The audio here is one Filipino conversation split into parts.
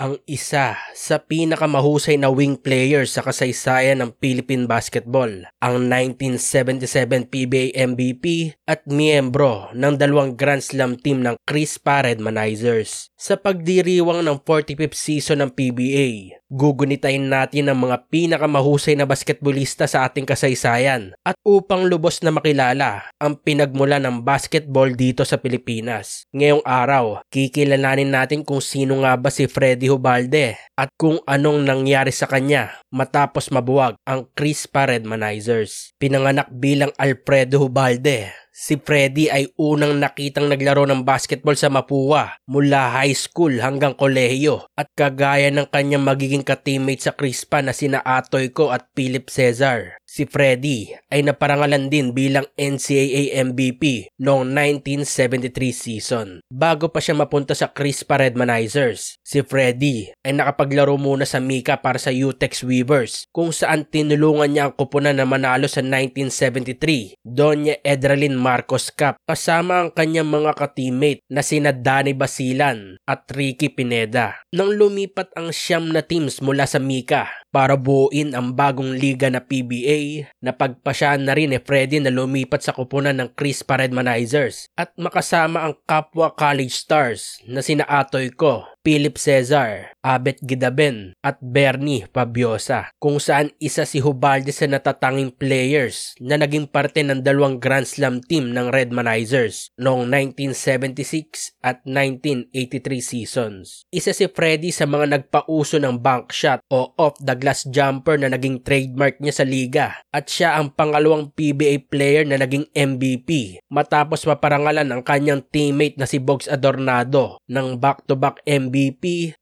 ang isa sa pinakamahusay na wing player sa kasaysayan ng Philippine basketball, ang 1977 PBA MVP at miyembro ng dalawang Grand Slam team ng Chris Redmanizers. Sa pagdiriwang ng 45th season ng PBA, gugunitain natin ang mga pinakamahusay na basketbolista sa ating kasaysayan at upang lubos na makilala ang pinagmula ng basketball dito sa Pilipinas. Ngayong araw, kikilalanin natin kung sino nga ba si Freddy Hubalde at kung anong nangyari sa kanya matapos mabuwag ang Chris Redmanizers. Pinanganak bilang Alfredo Hubalde Si Freddy ay unang nakitang naglaro ng basketball sa Mapua mula high school hanggang kolehiyo at kagaya ng kanyang magiging ka-teammate sa Crispa na sina Atoy ko at Philip Cesar. Si Freddy ay naparangalan din bilang NCAA MVP noong 1973 season. Bago pa siya mapunta sa Crispa Redmanizers, si Freddy ay nakapaglaro muna sa Mika para sa Utex Weavers kung saan tinulungan niya ang kupunan na manalo sa 1973 Donya Edralin Marcos Cup kasama ang kanyang mga ka-teammate na sina Danny Basilan at Ricky Pineda. Nang lumipat ang siyam na teams mula sa Mika para buuin ang bagong liga na PBA na pagpasyaan na rin ni Freddy na lumipat sa kupunan ng Chris Redmanizers at makasama ang kapwa college stars na sina Atoy Ko, Philip Cesar, Abet Gidaben at Bernie Fabiosa kung saan isa si Hubalde sa natatanging players na naging parte ng dalawang Grand Slam team ng Redmanizers noong 1976 at 1983 seasons. Isa si Freddy sa mga nagpauso ng bank shot o off the glass jumper na naging trademark niya sa liga at siya ang pangalawang PBA player na naging MVP matapos maparangalan ang kanyang teammate na si Bogs Adornado ng back-to-back MVP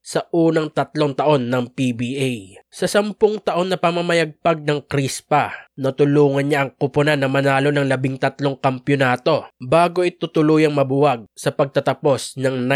sa unang tatlong taon ng PBA. Sa sampung taon na pamamayagpag ng Crispa, natulungan niya ang kupunan na manalo ng labing tatlong kampyonato bago ito tuluyang mabuwag sa pagtatapos ng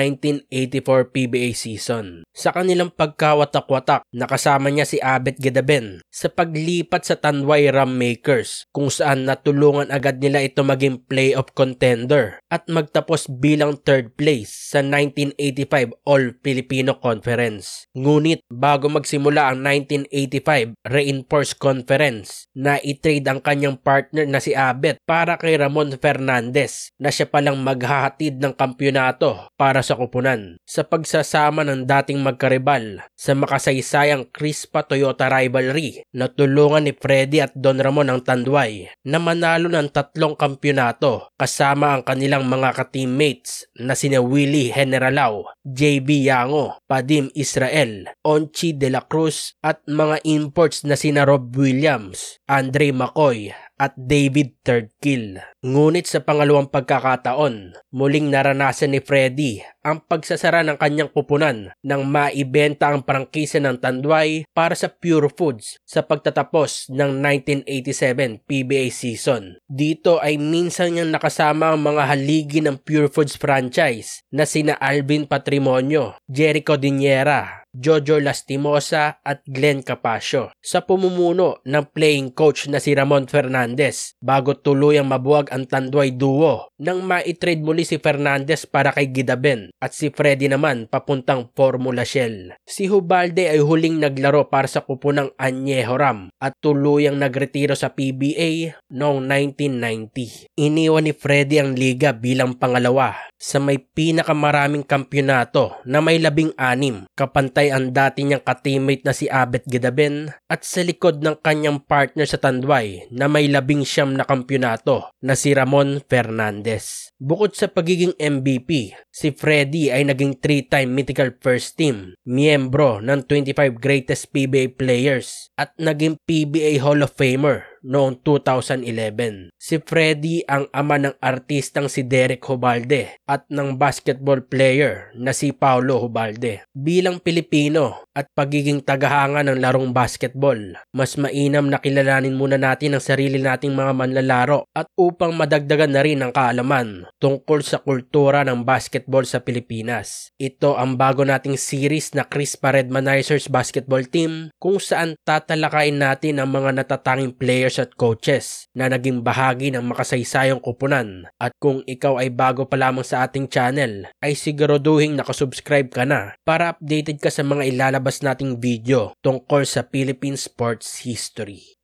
1984 PBA season. Sa kanilang pagkawatak-watak, nakasama niya si Abet Gedaben sa paglipat sa Tanway Rammakers kung saan natulungan agad nila ito maging playoff contender at magtapos bilang third place sa 1985 All-Filipino Conference. Ngunit bago magsimula ang 1985 Reinforced Conference na i-trade ang kanyang partner na si Abet para kay Ramon Fernandez na siya palang maghahatid ng kampyonato para sa kupunan. Sa pagsasama ng dating magkaribal sa makasaysayang Crispa Toyota rivalry na tulungan ni Freddy at Don Ramon ang Tanduay na manalo ng tatlong kampyonato kasama ang kanilang mga ka-teammates na sina Willie Generalao, JB Yango, Padim Israel, Onchi De La Cruz at mga imports na sina Rob Williams, Andre McCoy at David Thirdkill. Ngunit sa pangalawang pagkakataon, muling naranasan ni Freddy ang pagsasara ng kanyang pupunan nang maibenta ang prangkisa ng Tanduay para sa Pure Foods sa pagtatapos ng 1987 PBA season. Dito ay minsan niyang nakasama ang mga haligi ng Pure Foods franchise na sina Alvin Patrimonio, Jericho Diniera, Jojo Lastimosa at Glenn Capasio sa pumumuno ng playing coach na si Ramon Fernandez bago tuluyang mabuwag ang Tanduay duo nang maitrade muli si Fernandez para kay Gidaben at si Freddy naman papuntang Formula Shell. Si Hubalde ay huling naglaro para sa kupo ng Añejo Ram at tuluyang nagretiro sa PBA noong 1990. Iniwan ni Freddy ang liga bilang pangalawa sa may pinakamaraming kampyonato na may labing anim kapantay ang dati niyang kateammate na si Abet Gedaben at sa likod ng kanyang partner sa Tanduay na may labing siyam na kampyonato na si Ramon Fernandez. Bukod sa pagiging MVP, si Freddy ay naging 3-time mythical first team, miyembro ng 25 greatest PBA players at naging PBA Hall of Famer noong 2011. Si Freddy ang ama ng artistang si Derek Hubalde at ng basketball player na si Paulo Hubalde. Bilang Pilipino at pagiging tagahanga ng larong basketball, mas mainam na kilalanin muna natin ang sarili nating mga manlalaro at upang madagdagan na rin ang kaalaman tungkol sa kultura ng basketball sa Pilipinas. Ito ang bago nating series na Chris Redmanizers Basketball Team kung saan tatalakayin natin ang mga natatanging players at coaches na naging bahagi ng makasaysayang kupunan. At kung ikaw ay bago pa lamang sa ating channel, ay siguraduhin nakasubscribe ka na para updated ka sa mga ilalabas nating video tungkol sa Philippine sports history.